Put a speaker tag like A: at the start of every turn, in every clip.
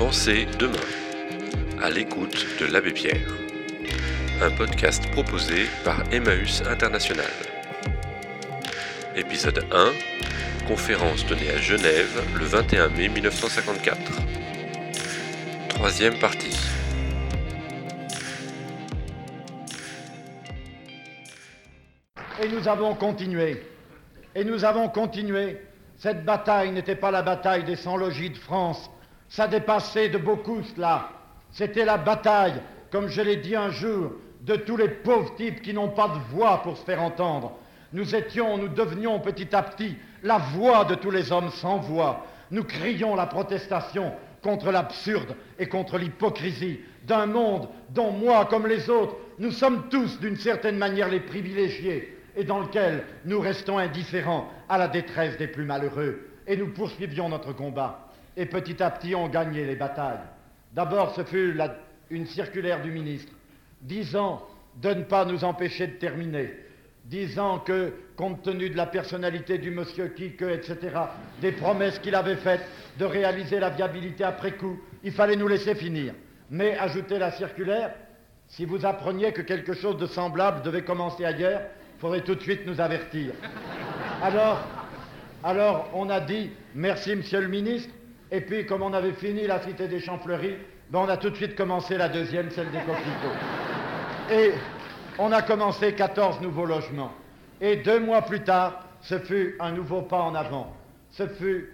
A: Pensez demain, à l'écoute de l'Abbé Pierre. Un podcast proposé par Emmaüs International. Épisode 1 Conférence donnée à Genève le 21 mai 1954. Troisième partie.
B: Et nous avons continué. Et nous avons continué. Cette bataille n'était pas la bataille des 100 logis de France. Ça dépassait de beaucoup cela. C'était la bataille, comme je l'ai dit un jour, de tous les pauvres types qui n'ont pas de voix pour se faire entendre. Nous étions, nous devenions petit à petit la voix de tous les hommes sans voix. Nous crions la protestation contre l'absurde et contre l'hypocrisie d'un monde dont moi, comme les autres, nous sommes tous d'une certaine manière les privilégiés et dans lequel nous restons indifférents à la détresse des plus malheureux. Et nous poursuivions notre combat. Et petit à petit, on gagnait les batailles. D'abord, ce fut une circulaire du ministre disant de ne pas nous empêcher de terminer, disant que, compte tenu de la personnalité du monsieur Kike, etc., des promesses qu'il avait faites de réaliser la viabilité après coup, il fallait nous laisser finir. Mais ajouter la circulaire, si vous appreniez que quelque chose de semblable devait commencer ailleurs, il faudrait tout de suite nous avertir. Alors, alors on a dit merci monsieur le ministre, et puis comme on avait fini la cité des champs fleuris, ben on a tout de suite commencé la deuxième, celle des coquelicots. Et on a commencé 14 nouveaux logements. Et deux mois plus tard, ce fut un nouveau pas en avant. Ce fut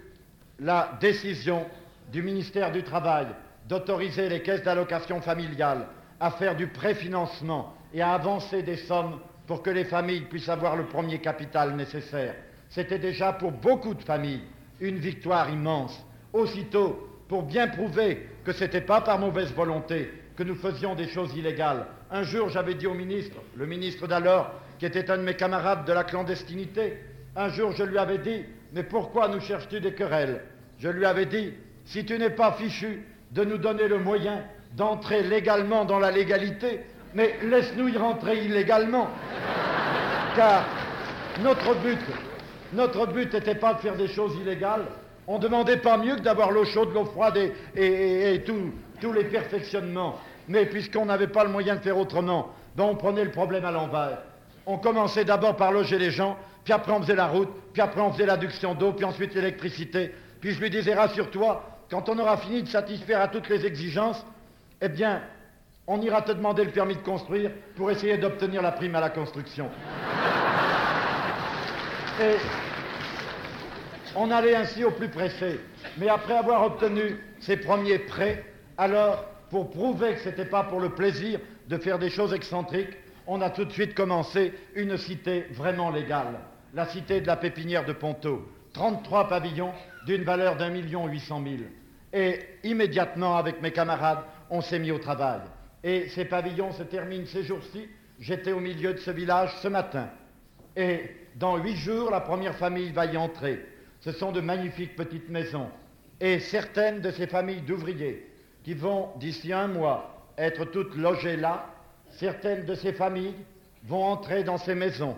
B: la décision du ministère du Travail d'autoriser les caisses d'allocation familiale à faire du préfinancement et à avancer des sommes pour que les familles puissent avoir le premier capital nécessaire. C'était déjà pour beaucoup de familles une victoire immense. Aussitôt, pour bien prouver que ce n'était pas par mauvaise volonté que nous faisions des choses illégales, un jour j'avais dit au ministre, le ministre d'alors, qui était un de mes camarades de la clandestinité, un jour je lui avais dit, mais pourquoi nous cherches-tu des querelles? Je lui avais dit, si tu n'es pas fichu de nous donner le moyen d'entrer légalement dans la légalité, mais laisse-nous y rentrer illégalement. Car notre but, notre but n'était pas de faire des choses illégales. On ne demandait pas mieux que d'avoir l'eau chaude, l'eau froide et, et- et- et tout- tous les perfectionnements. Mais puisqu'on n'avait pas le moyen de faire autrement, ben on prenait le problème à l'envers. On commençait d'abord par loger les gens, puis après on faisait la route, puis après on faisait l'adduction d'eau, puis ensuite l'électricité. Puis je lui disais, rassure-toi, quand on aura fini de satisfaire à toutes les exigences, eh bien, on ira te demander le permis de construire pour essayer d'obtenir la prime à la construction. Et on allait ainsi au plus pressé. Mais après avoir obtenu ces premiers prêts, alors, pour prouver que ce n'était pas pour le plaisir de faire des choses excentriques, on a tout de suite commencé une cité vraiment légale. La cité de la pépinière de Ponto. 33 pavillons d'une valeur d'un million huit cent mille. Et immédiatement, avec mes camarades, on s'est mis au travail. Et ces pavillons se terminent ces jours-ci. J'étais au milieu de ce village ce matin. Et dans huit jours, la première famille va y entrer. Ce sont de magnifiques petites maisons. Et certaines de ces familles d'ouvriers qui vont, d'ici un mois, être toutes logées là, certaines de ces familles vont entrer dans ces maisons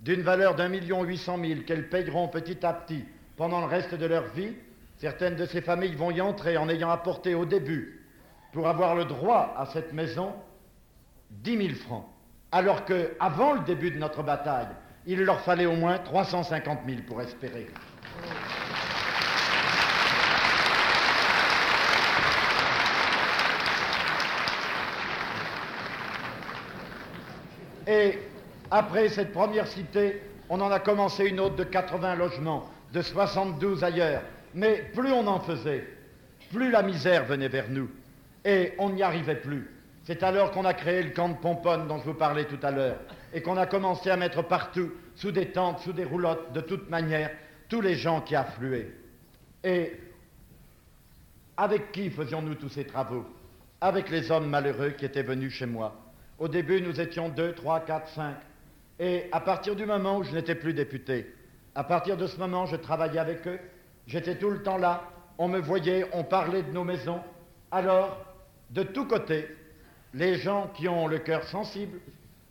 B: d'une valeur d'un million huit cent mille qu'elles payeront petit à petit pendant le reste de leur vie. Certaines de ces familles vont y entrer en ayant apporté au début, pour avoir le droit à cette maison, 10 000 francs. Alors qu'avant le début de notre bataille, il leur fallait au moins 350 000 pour espérer. Et après cette première cité, on en a commencé une autre de 80 logements, de 72 ailleurs. Mais plus on en faisait, plus la misère venait vers nous. Et on n'y arrivait plus. C'est alors qu'on a créé le camp de Pomponne dont je vous parlais tout à l'heure. Et qu'on a commencé à mettre partout, sous des tentes, sous des roulottes, de toute manière, tous les gens qui affluaient. Et avec qui faisions-nous tous ces travaux? Avec les hommes malheureux qui étaient venus chez moi. Au début, nous étions deux, trois, quatre, cinq. Et à partir du moment où je n'étais plus député, à partir de ce moment, je travaillais avec eux. J'étais tout le temps là. On me voyait, on parlait de nos maisons. Alors, de tous côtés, les gens qui ont le cœur sensible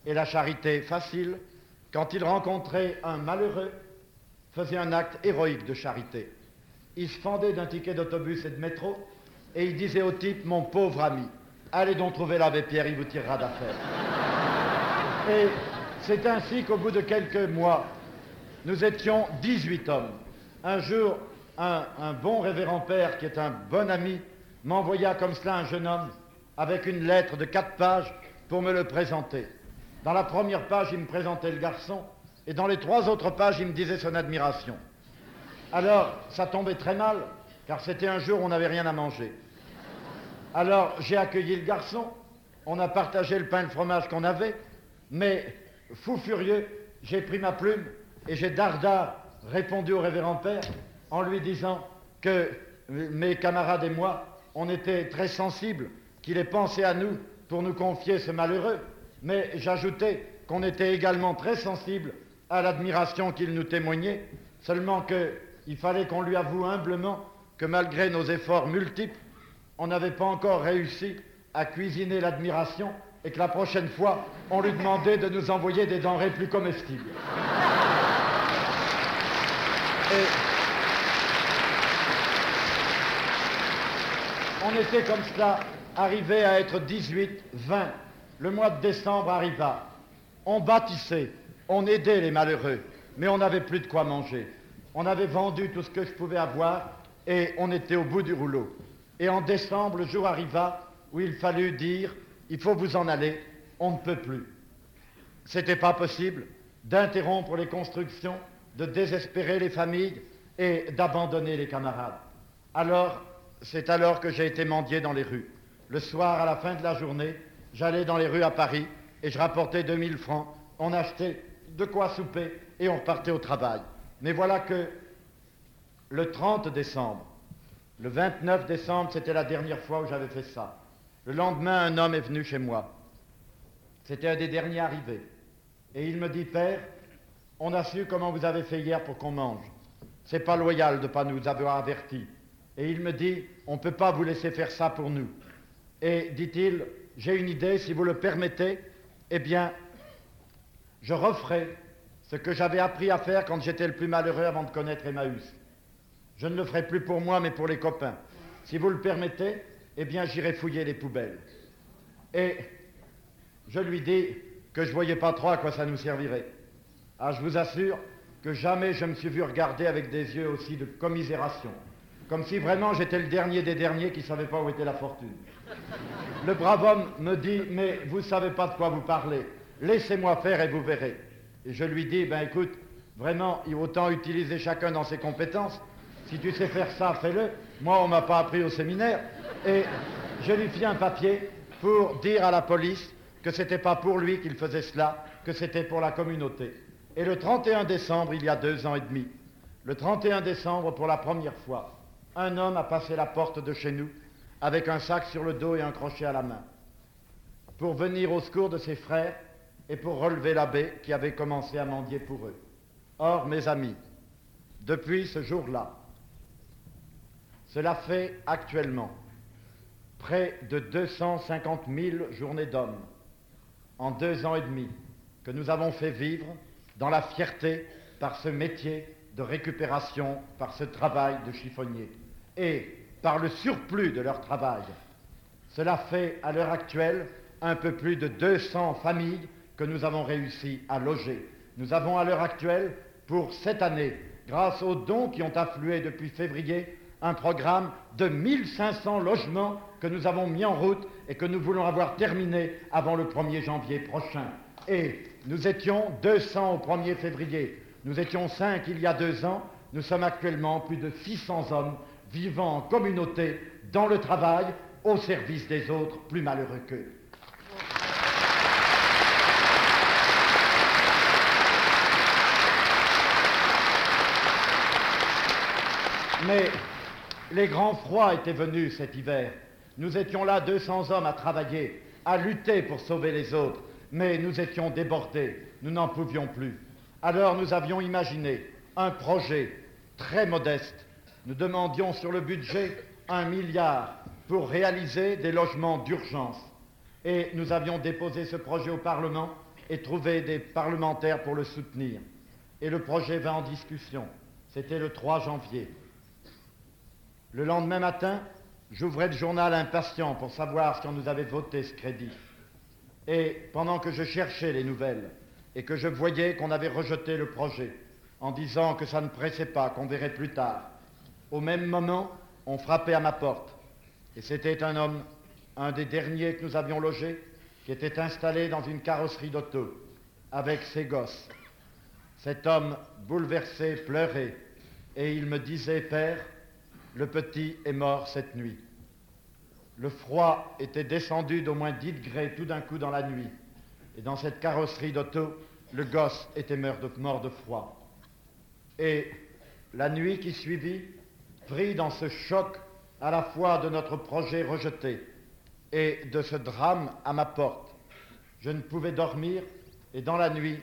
B: et la charité facile, quand ils rencontraient un malheureux, faisaient un acte héroïque de charité. Ils se fendaient d'un ticket d'autobus et de métro et il disait au type, mon pauvre ami, allez donc trouver l'abbé Pierre, il vous tirera d'affaire. Et c'est ainsi qu'au bout de quelques mois, nous étions 18 hommes. Un jour, un, un bon révérend père, qui est un bon ami, m'envoya comme cela un jeune homme avec une lettre de quatre pages pour me le présenter. Dans la première page, il me présentait le garçon, et dans les trois autres pages, il me disait son admiration. Alors, ça tombait très mal, car c'était un jour où on n'avait rien à manger. Alors, j'ai accueilli le garçon, on a partagé le pain et le fromage qu'on avait, mais, fou furieux, j'ai pris ma plume et j'ai dardard répondu au révérend père en lui disant que mes camarades et moi, on était très sensibles qu'il ait pensé à nous pour nous confier ce malheureux, mais j'ajoutais qu'on était également très sensibles à l'admiration qu'il nous témoignait, seulement qu'il fallait qu'on lui avoue humblement que malgré nos efforts multiples, on n'avait pas encore réussi à cuisiner l'admiration et que la prochaine fois, on lui demandait de nous envoyer des denrées plus comestibles. Et on était comme cela arrivé à être 18, 20. Le mois de décembre arriva. On bâtissait, on aidait les malheureux, mais on n'avait plus de quoi manger. On avait vendu tout ce que je pouvais avoir et on était au bout du rouleau. Et en décembre, le jour arriva où il fallut dire il faut vous en aller, on ne peut plus. C'était pas possible d'interrompre les constructions, de désespérer les familles et d'abandonner les camarades. Alors, c'est alors que j'ai été mendié dans les rues. Le soir, à la fin de la journée, j'allais dans les rues à Paris et je rapportais 2000 francs. On achetait de quoi souper et on repartait au travail. Mais voilà que le 30 décembre, le 29 décembre, c'était la dernière fois où j'avais fait ça. Le lendemain, un homme est venu chez moi. C'était un des derniers arrivés. Et il me dit, Père, on a su comment vous avez fait hier pour qu'on mange. C'est pas loyal de ne pas nous avoir avertis. Et il me dit, on ne peut pas vous laisser faire ça pour nous. Et dit-il, j'ai une idée, si vous le permettez, eh bien, je referai ce que j'avais appris à faire quand j'étais le plus malheureux avant de connaître Emmaüs. Je ne le ferai plus pour moi, mais pour les copains. Si vous le permettez, eh bien, j'irai fouiller les poubelles. Et je lui dis que je ne voyais pas trop à quoi ça nous servirait. Ah, je vous assure que jamais je me suis vu regarder avec des yeux aussi de commisération. Comme si vraiment j'étais le dernier des derniers qui ne savait pas où était la fortune. Le brave homme me dit, mais vous ne savez pas de quoi vous parlez. Laissez-moi faire et vous verrez. Et je lui dis, ben écoute, vraiment, il autant utiliser chacun dans ses compétences. Si tu sais faire ça, fais-le. Moi, on ne m'a pas appris au séminaire. Et je lui fis un papier pour dire à la police que ce n'était pas pour lui qu'il faisait cela, que c'était pour la communauté. Et le 31 décembre, il y a deux ans et demi, le 31 décembre, pour la première fois, un homme a passé la porte de chez nous avec un sac sur le dos et un crochet à la main, pour venir au secours de ses frères et pour relever l'abbé qui avait commencé à mendier pour eux. Or, mes amis, depuis ce jour-là, cela fait actuellement près de 250 000 journées d'hommes en deux ans et demi que nous avons fait vivre dans la fierté par ce métier de récupération, par ce travail de chiffonnier et par le surplus de leur travail. Cela fait à l'heure actuelle un peu plus de 200 familles que nous avons réussi à loger. Nous avons à l'heure actuelle, pour cette année, grâce aux dons qui ont afflué depuis février, un programme de 1500 logements que nous avons mis en route et que nous voulons avoir terminé avant le 1er janvier prochain. Et nous étions 200 au 1er février, nous étions 5 il y a deux ans, nous sommes actuellement plus de 600 hommes vivant en communauté, dans le travail, au service des autres plus malheureux qu'eux. Mais les grands froids étaient venus cet hiver. Nous étions là 200 hommes à travailler, à lutter pour sauver les autres, mais nous étions débordés, nous n'en pouvions plus. Alors nous avions imaginé un projet très modeste nous demandions sur le budget un milliard pour réaliser des logements d'urgence. Et nous avions déposé ce projet au Parlement et trouvé des parlementaires pour le soutenir. Et le projet va en discussion. C'était le 3 janvier. Le lendemain matin, j'ouvrais le journal impatient pour savoir si on nous avait voté ce crédit. Et pendant que je cherchais les nouvelles et que je voyais qu'on avait rejeté le projet en disant que ça ne pressait pas, qu'on verrait plus tard, au même moment, on frappait à ma porte. Et c'était un homme, un des derniers que nous avions logé, qui était installé dans une carrosserie d'auto avec ses gosses. Cet homme, bouleversé, pleurait, et il me disait, Père, le petit est mort cette nuit. Le froid était descendu d'au moins 10 degrés tout d'un coup dans la nuit, et dans cette carrosserie d'auto, le gosse était mort de, mort de froid. Et la nuit qui suivit, pris dans ce choc à la fois de notre projet rejeté et de ce drame à ma porte, je ne pouvais dormir et dans la nuit,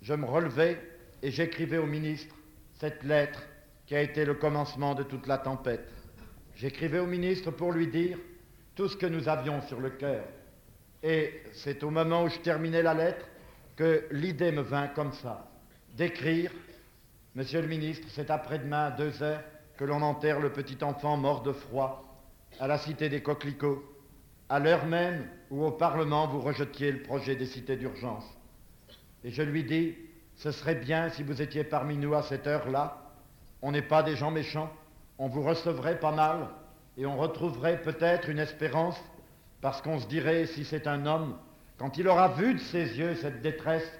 B: je me relevais et j'écrivais au ministre cette lettre qui a été le commencement de toute la tempête. J'écrivais au ministre pour lui dire tout ce que nous avions sur le cœur. Et c'est au moment où je terminais la lettre que l'idée me vint comme ça, d'écrire, Monsieur le ministre, c'est après-demain, deux heures, que l'on enterre le petit enfant mort de froid à la cité des coquelicots, à l'heure même où au Parlement vous rejetiez le projet des cités d'urgence. Et je lui dis, ce serait bien si vous étiez parmi nous à cette heure-là. On n'est pas des gens méchants. On vous recevrait pas mal et on retrouverait peut-être une espérance parce qu'on se dirait, si c'est un homme, quand il aura vu de ses yeux cette détresse,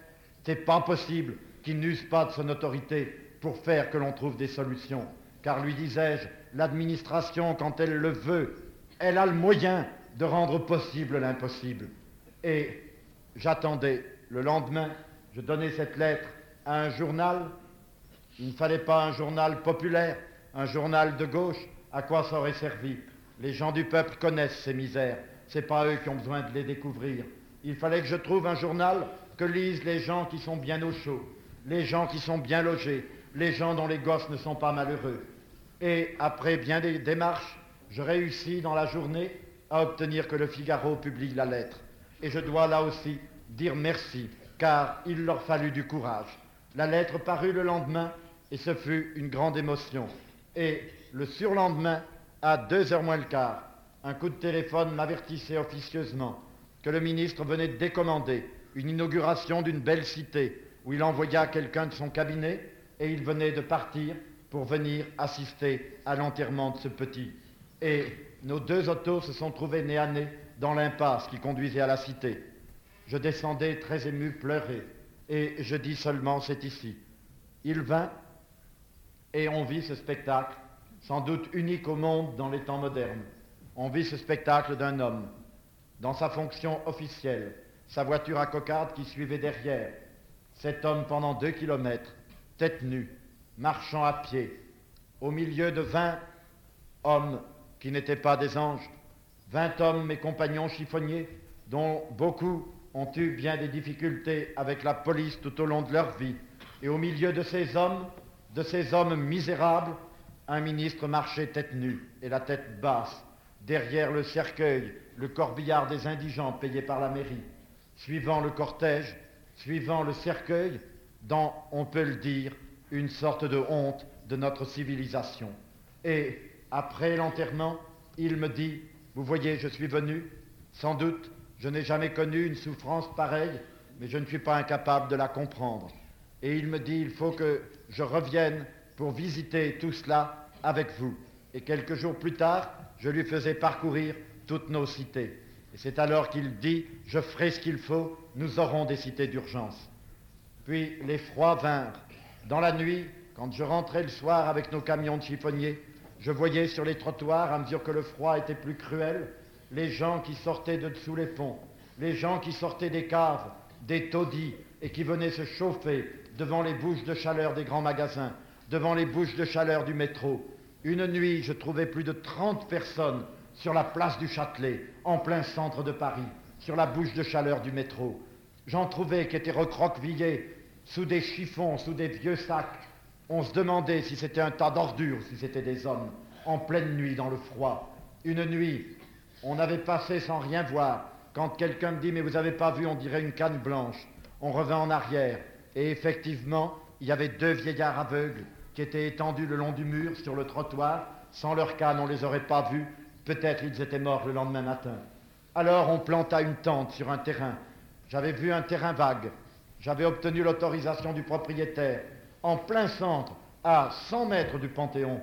B: c'est pas possible qu'il n'use pas de son autorité pour faire que l'on trouve des solutions. Car, lui disais-je, l'administration, quand elle le veut, elle a le moyen de rendre possible l'impossible. Et j'attendais le lendemain je donnais cette lettre à un journal. Il ne fallait pas un journal populaire, un journal de gauche. À quoi ça aurait servi? Les gens du peuple connaissent ces misères. Ce n'est pas eux qui ont besoin de les découvrir. Il fallait que je trouve un journal que lisent les gens qui sont bien au chaud, les gens qui sont bien logés, les gens dont les gosses ne sont pas malheureux. Et après bien des démarches, je réussis dans la journée à obtenir que le Figaro publie la lettre. Et je dois là aussi dire merci car il leur fallut du courage. La lettre parut le lendemain, et ce fut une grande émotion. Et le surlendemain, à deux heures moins le quart, un coup de téléphone m'avertissait officieusement que le ministre venait de décommander une inauguration d'une belle cité où il envoya quelqu'un de son cabinet et il venait de partir pour venir assister à l'enterrement de ce petit. Et nos deux autos se sont trouvés nez à nez dans l'impasse qui conduisait à la cité. Je descendais très ému pleurer, et je dis seulement c'est ici. Il vint, et on vit ce spectacle, sans doute unique au monde dans les temps modernes. On vit ce spectacle d'un homme, dans sa fonction officielle, sa voiture à cocarde qui suivait derrière. Cet homme pendant deux kilomètres, tête nue, marchant à pied, au milieu de vingt hommes qui n'étaient pas des anges, vingt hommes, mes compagnons chiffonniers, dont beaucoup ont eu bien des difficultés avec la police tout au long de leur vie. Et au milieu de ces hommes, de ces hommes misérables, un ministre marchait tête nue et la tête basse, derrière le cercueil, le corbillard des indigents payé par la mairie, suivant le cortège, suivant le cercueil, dans, on peut le dire, une sorte de honte de notre civilisation. Et après l'enterrement, il me dit, vous voyez, je suis venu, sans doute, je n'ai jamais connu une souffrance pareille, mais je ne suis pas incapable de la comprendre. Et il me dit, il faut que je revienne pour visiter tout cela avec vous. Et quelques jours plus tard, je lui faisais parcourir toutes nos cités. Et c'est alors qu'il dit, je ferai ce qu'il faut, nous aurons des cités d'urgence. Puis les froids vinrent. Dans la nuit, quand je rentrais le soir avec nos camions de chiffonniers, je voyais sur les trottoirs, à mesure que le froid était plus cruel, les gens qui sortaient de dessous les ponts, les gens qui sortaient des caves, des taudis et qui venaient se chauffer devant les bouches de chaleur des grands magasins, devant les bouches de chaleur du métro. Une nuit, je trouvais plus de 30 personnes sur la place du Châtelet, en plein centre de Paris, sur la bouche de chaleur du métro. J'en trouvais qui étaient recroquevillés sous des chiffons, sous des vieux sacs. On se demandait si c'était un tas d'ordures, si c'était des hommes, en pleine nuit dans le froid. Une nuit on avait passé sans rien voir. Quand quelqu'un me dit mais vous n'avez pas vu, on dirait une canne blanche. On revint en arrière. Et effectivement, il y avait deux vieillards aveugles qui étaient étendus le long du mur sur le trottoir. Sans leur canne, on ne les aurait pas vus. Peut-être ils étaient morts le lendemain matin. Alors on planta une tente sur un terrain. J'avais vu un terrain vague. J'avais obtenu l'autorisation du propriétaire en plein centre, à 100 mètres du Panthéon.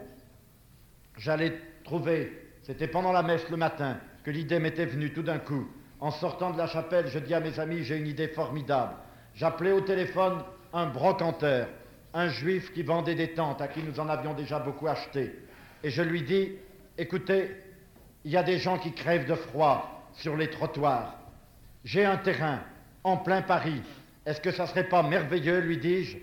B: J'allais trouver, c'était pendant la messe le matin, que l'idée m'était venue tout d'un coup. En sortant de la chapelle, je dis à mes amis, j'ai une idée formidable. J'appelais au téléphone un brocanteur, un juif qui vendait des tentes, à qui nous en avions déjà beaucoup acheté. Et je lui dis, écoutez, il y a des gens qui crèvent de froid sur les trottoirs. J'ai un terrain en plein Paris. Est-ce que ça serait pas merveilleux, lui dis-je,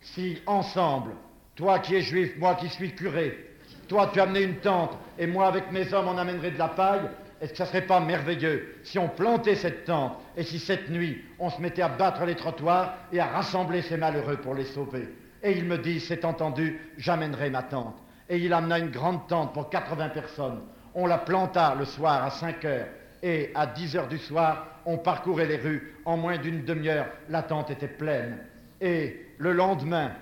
B: si ensemble, toi qui es juif, moi qui suis curé, toi tu amenais une tente et moi avec mes hommes on amènerait de la paille, est-ce que ça serait pas merveilleux si on plantait cette tente et si cette nuit on se mettait à battre les trottoirs et à rassembler ces malheureux pour les sauver? Et il me dit, c'est entendu, j'amènerai ma tente. Et il amena une grande tente pour 80 personnes. On la planta le soir à 5 heures et à 10 heures du soir, on parcourait les rues. En moins d'une demi-heure, la tente était pleine. Et le lendemain,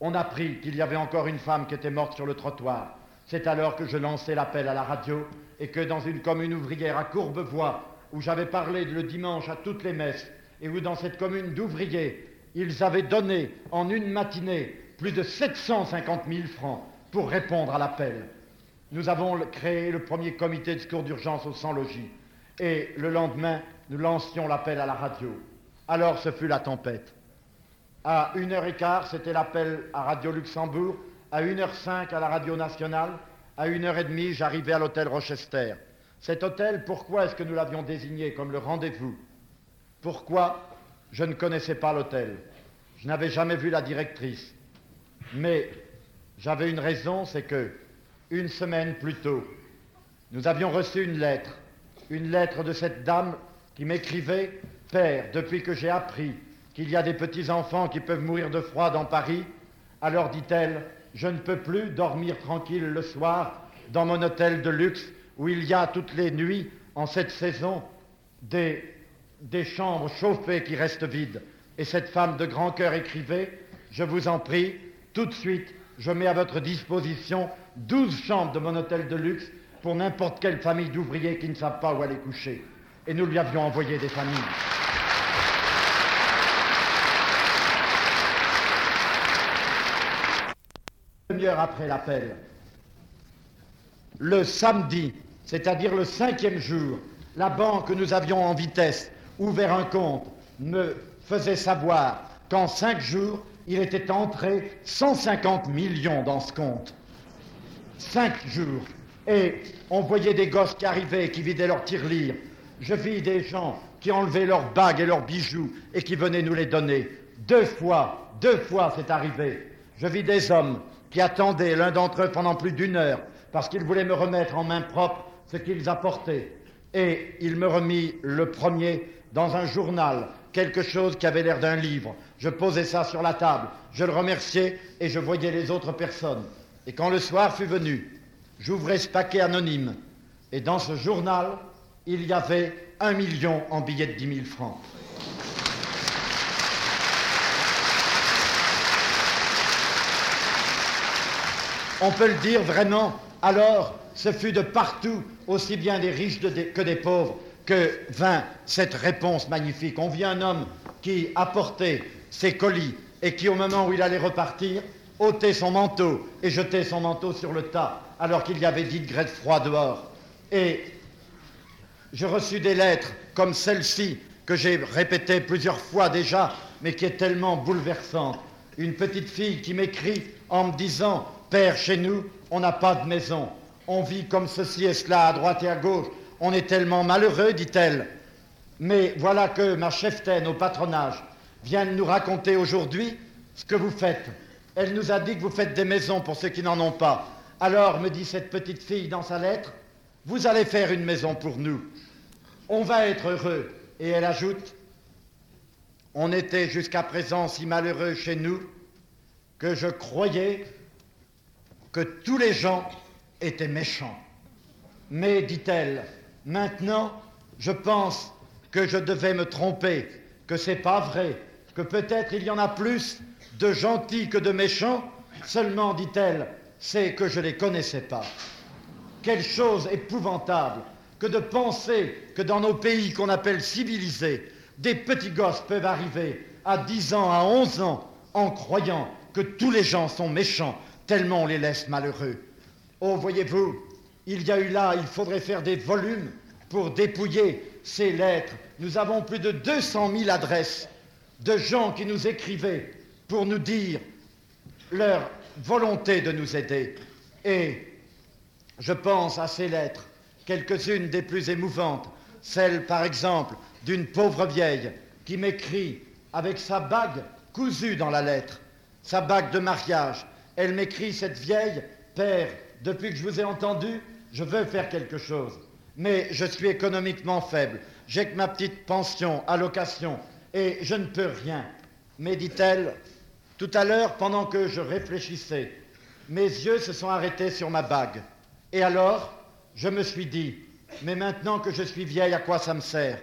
B: on apprit qu'il y avait encore une femme qui était morte sur le trottoir. C'est alors que je lançai l'appel à la radio et que dans une commune ouvrière à Courbevoie, où j'avais parlé le dimanche à toutes les messes, et où dans cette commune d'ouvriers, ils avaient donné en une matinée plus de 750 000 francs pour répondre à l'appel. Nous avons créé le premier comité de secours d'urgence au sans-logis. Et le lendemain, nous lancions l'appel à la radio. Alors ce fut la tempête. À 1h15, c'était l'appel à Radio Luxembourg. À 1h05, à la Radio Nationale. À 1h30, j'arrivais à l'hôtel Rochester. Cet hôtel, pourquoi est-ce que nous l'avions désigné comme le rendez-vous? Pourquoi Je ne connaissais pas l'hôtel? Je n'avais jamais vu la directrice. Mais j'avais une raison, c'est que une semaine plus tôt, nous avions reçu une lettre, une lettre de cette dame qui m'écrivait Père, depuis que j'ai appris qu'il y a des petits-enfants qui peuvent mourir de froid dans Paris, alors dit-elle, je ne peux plus dormir tranquille le soir dans mon hôtel de luxe où il y a toutes les nuits, en cette saison, des, chambres chauffées qui restent vides. Et cette femme de grand cœur écrivait, je vous en prie, tout de suite, je mets à votre disposition 12 chambres de mon hôtel de luxe pour n'importe quelle famille d'ouvriers qui ne savent pas où aller coucher. Et nous lui avions envoyé des familles. Demi-heure après l'appel, le samedi, c'est-à-dire le cinquième jour, la banque que nous avions en vitesse ouvert un compte me faisait savoir qu'en cinq jours, il était entré 150 millions dans ce compte. Cinq jours. Et on voyait des gosses qui arrivaient, qui vidaient leurs tirelires. Je vis des gens qui enlevaient leurs bagues et leurs bijoux et qui venaient nous les donner. Deux fois, deux fois c'est arrivé. Je vis des hommes qui attendaient l'un d'entre eux pendant plus d'une heure parce qu'ils voulaient me remettre en main propre ce qu'ils apportaient. Et il me remit le premier dans un journal, quelque chose qui avait l'air d'un livre. Je posais ça sur la table, je le remerciais et je voyais les autres personnes. Et quand le soir fut venu, j'ouvrais ce paquet anonyme. Et dans ce journal, il y avait un million en billets de dix mille francs. On peut le dire vraiment, alors ce fut de partout, aussi bien des riches que des pauvres, que vint cette réponse magnifique. On vit un homme qui apportait ses colis et qui, au moment où il allait repartir, ôtait son manteau et jetait son manteau sur le tas, alors qu'il y avait dix degrés de froid dehors. Et je reçus des lettres comme celle-ci, que j'ai répétée plusieurs fois déjà, mais qui est tellement bouleversante. Une petite fille qui m'écrit en me disant Père, chez nous, on n'a pas de maison. On vit comme ceci et cela, à droite et à gauche. On est tellement malheureux, dit-elle. Mais voilà que ma cheftaine au patronage vient de nous raconter aujourd'hui ce que vous faites. Elle nous a dit que vous faites des maisons pour ceux qui n'en ont pas. Alors, me dit cette petite fille dans sa lettre, vous allez faire une maison pour nous. On va être heureux. Et elle ajoute, on était jusqu'à présent si malheureux chez nous que je croyais que tous les gens étaient méchants. Mais, dit-elle, maintenant, je pense que je devais me tromper, que c'est pas vrai, que peut-être il y en a plus de gentils que de méchants, seulement, dit-elle, c'est que je ne les connaissais pas. Quelle chose épouvantable que de penser que dans nos pays qu'on appelle civilisés, des petits gosses peuvent arriver à 10 ans, à 11 ans, en croyant que tous les gens sont méchants, tellement on les laisse malheureux. Oh, voyez-vous, il y a eu là, il faudrait faire des volumes pour dépouiller ces lettres. Nous avons plus de 200 000 adresses de gens qui nous écrivaient pour nous dire leur volonté de nous aider. Et je pense à ces lettres, quelques-unes des plus émouvantes, celle par exemple d'une pauvre vieille qui m'écrit avec sa bague cousue dans la lettre, sa bague de mariage. Elle m'écrit, cette vieille, Père, depuis que je vous ai entendu, je veux faire quelque chose. Mais je suis économiquement faible. J'ai que ma petite pension, allocation, et je ne peux rien. Mais dit-elle, tout à l'heure, pendant que je réfléchissais, mes yeux se sont arrêtés sur ma bague. Et alors, je me suis dit, mais maintenant que je suis vieille, à quoi ça me sert?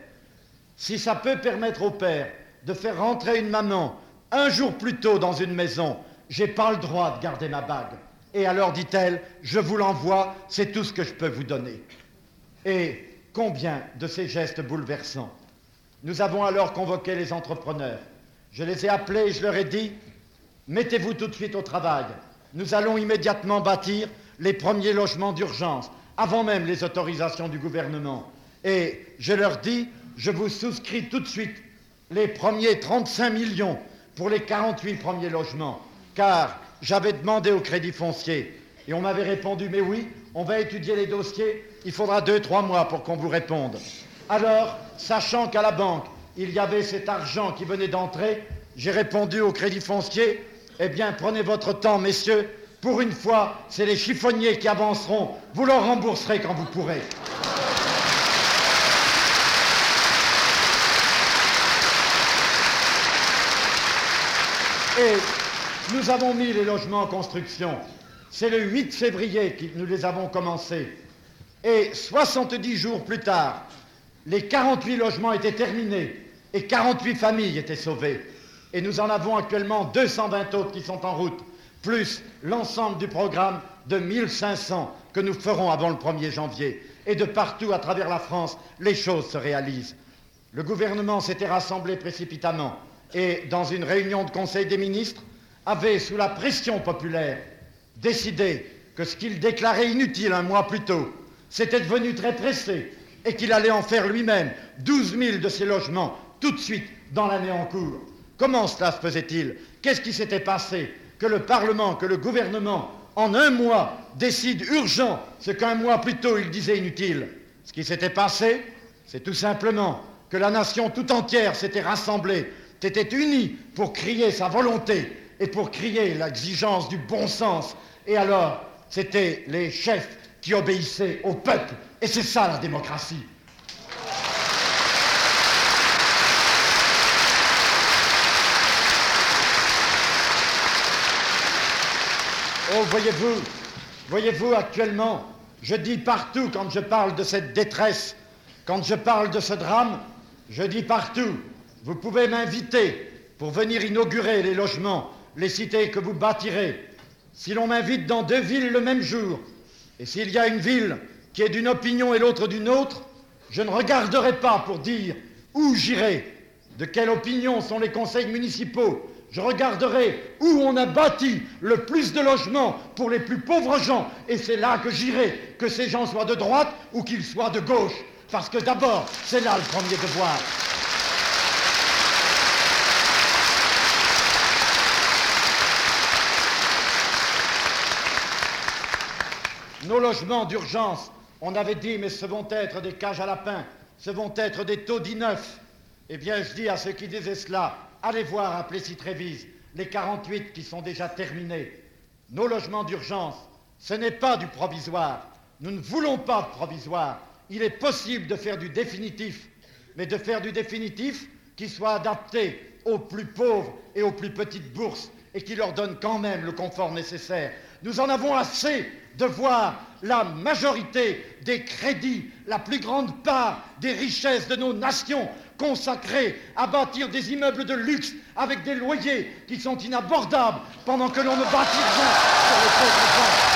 B: Si ça peut permettre au père de faire rentrer une maman un jour plus tôt dans une maison, j'ai pas le droit de garder ma bague. Et alors, dit-elle, je vous l'envoie, c'est tout ce que je peux vous donner. Et combien de ces gestes bouleversants Nous avons alors convoqué les entrepreneurs. Je les ai appelés et je leur ai dit, mettez-vous tout de suite au travail. Nous allons immédiatement bâtir les premiers logements d'urgence, avant même les autorisations du gouvernement. Et je leur dis, je vous souscris tout de suite les premiers 35 millions pour les 48 premiers logements, car j'avais demandé au crédit foncier et on m'avait répondu, mais oui, on va étudier les dossiers, il faudra deux, trois mois pour qu'on vous réponde. Alors, sachant qu'à la banque, il y avait cet argent qui venait d'entrer, j'ai répondu au crédit foncier, eh bien, prenez votre temps, messieurs, pour une fois, c'est les chiffonniers qui avanceront, vous leur rembourserez quand vous pourrez. Nous avons mis les logements en construction. C'est le 8 février que nous les avons commencés. Et 70 jours plus tard, les 48 logements étaient terminés et 48 familles étaient sauvées. Et nous en avons actuellement 220 autres qui sont en route, plus l'ensemble du programme de 1500 que nous ferons avant le 1er janvier. Et de partout à travers la France, les choses se réalisent. Le gouvernement s'était rassemblé précipitamment et dans une réunion de Conseil des ministres, avait, sous la pression populaire, décidé que ce qu'il déclarait inutile un mois plus tôt, s'était devenu très pressé et qu'il allait en faire lui-même 12 000 de ces logements tout de suite dans l'année en cours. Comment cela se faisait-il? Qu'est-ce qui s'était passé? Que le Parlement, que le gouvernement, en un mois, décide urgent ce qu'un mois plus tôt il disait inutile. Ce qui s'était passé, c'est tout simplement que la nation tout entière s'était rassemblée était uni pour crier sa volonté et pour crier l'exigence du bon sens. Et alors, c'était les chefs qui obéissaient au peuple. Et c'est ça la démocratie. Oh, voyez-vous, voyez-vous actuellement, je dis partout quand je parle de cette détresse, quand je parle de ce drame, je dis partout, vous pouvez m'inviter pour venir inaugurer les logements, les cités que vous bâtirez. Si l'on m'invite dans deux villes le même jour, et s'il y a une ville qui est d'une opinion et l'autre d'une autre, je ne regarderai pas pour dire où j'irai, de quelle opinion sont les conseils municipaux. Je regarderai où on a bâti le plus de logements pour les plus pauvres gens, et c'est là que j'irai, que ces gens soient de droite ou qu'ils soient de gauche. Parce que d'abord, c'est là le premier devoir. Nos logements d'urgence, on avait dit, mais ce vont être des cages à lapins, ce vont être des taudis neufs. Eh bien, je dis à ceux qui disaient cela, allez voir à Plessis-Trévise les 48 qui sont déjà terminés. Nos logements d'urgence, ce n'est pas du provisoire. Nous ne voulons pas de provisoire. Il est possible de faire du définitif, mais de faire du définitif qui soit adapté aux plus pauvres et aux plus petites bourses et qui leur donne quand même le confort nécessaire. Nous en avons assez de voir la majorité des crédits, la plus grande part des richesses de nos nations consacrées à bâtir des immeubles de luxe avec des loyers qui sont inabordables pendant que l'on ne bâtit rien sur les pauvres.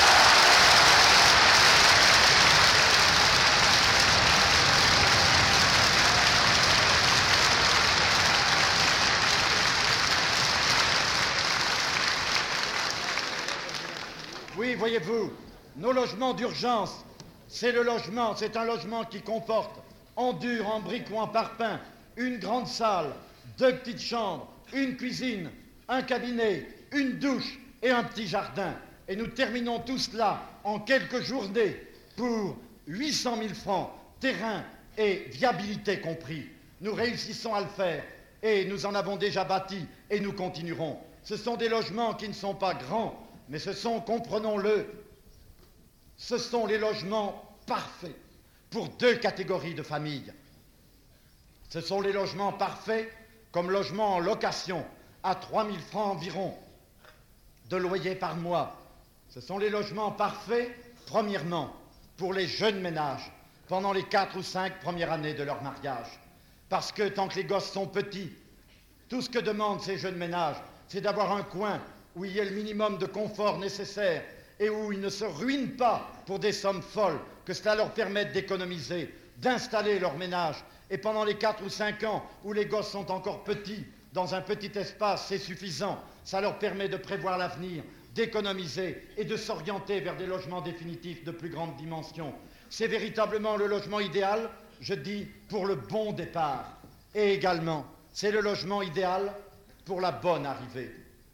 B: Oui, voyez-vous, nos logements d'urgence, c'est le logement, c'est un logement qui comporte en dur, en briques ou en parpaing, une grande salle, deux petites chambres, une cuisine, un cabinet, une douche et un petit jardin. Et nous terminons tout cela en quelques journées pour 800 000 francs, terrain et viabilité compris. Nous réussissons à le faire et nous en avons déjà bâti et nous continuerons. Ce sont des logements qui ne sont pas grands, mais ce sont, comprenons-le, ce sont les logements parfaits pour deux catégories de familles. Ce sont les logements parfaits comme logement en location à 3 000 francs environ de loyer par mois. Ce sont les logements parfaits, premièrement, pour les jeunes ménages pendant les quatre ou cinq premières années de leur mariage. Parce que tant que les gosses sont petits, tout ce que demandent ces jeunes ménages, c'est d'avoir un coin où il y ait le minimum de confort nécessaire et où ils ne se ruinent pas pour des sommes folles, que cela leur permette d'économiser, d'installer leur ménage. Et pendant les quatre ou cinq ans où les gosses sont encore petits, dans un petit espace, c'est suffisant. Ça leur permet de prévoir l'avenir, d'économiser et de s'orienter vers des logements définitifs de plus grande dimension. C'est véritablement le logement idéal, je dis, pour le bon départ. Et également, c'est le logement idéal pour la bonne arrivée,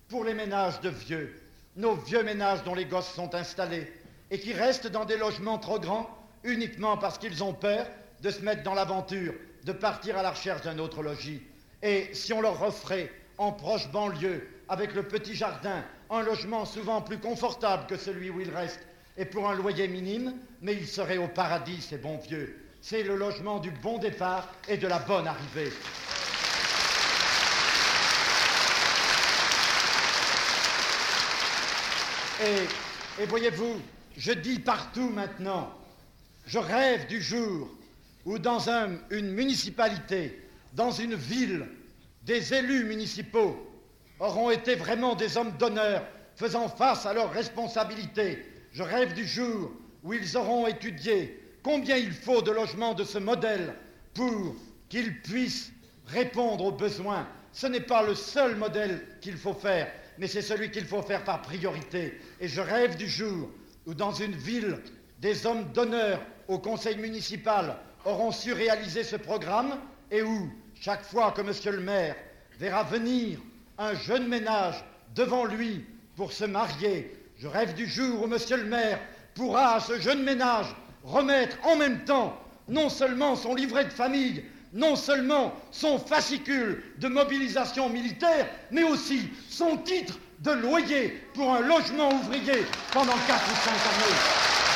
B: pour les ménages de vieux, nos vieux ménages dont les gosses sont installés et qui restent dans des logements trop grands uniquement parce qu'ils ont peur de se mettre dans l'aventure, de partir à la recherche d'un autre logis. Et si on leur offrait en proche banlieue, avec le petit jardin, un logement souvent plus confortable que celui où ils restent, et pour un loyer minime, mais ils seraient au paradis, ces bons vieux. C'est le logement du bon départ et de la bonne arrivée. Et, voyez-vous, je dis partout maintenant, je rêve du jour où dans une municipalité, dans une ville, des élus municipaux auront été vraiment des hommes d'honneur faisant face à leurs responsabilités. Je rêve du jour où ils auront étudié combien il faut de logements de ce modèle pour qu'ils puissent répondre aux besoins. Ce n'est pas le seul modèle qu'il faut faire, mais c'est celui qu'il faut faire par priorité. Et je rêve du jour où dans une ville, des hommes d'honneur au conseil municipal auront su réaliser ce programme et où, chaque fois que monsieur le maire verra venir un jeune ménage devant lui pour se marier, je rêve du jour où monsieur le maire pourra à ce jeune ménage remettre en même temps non seulement son livret de famille, non seulement son fascicule de mobilisation militaire, mais aussi son titre de loyer pour un logement ouvrier pendant quatre ou cinq années.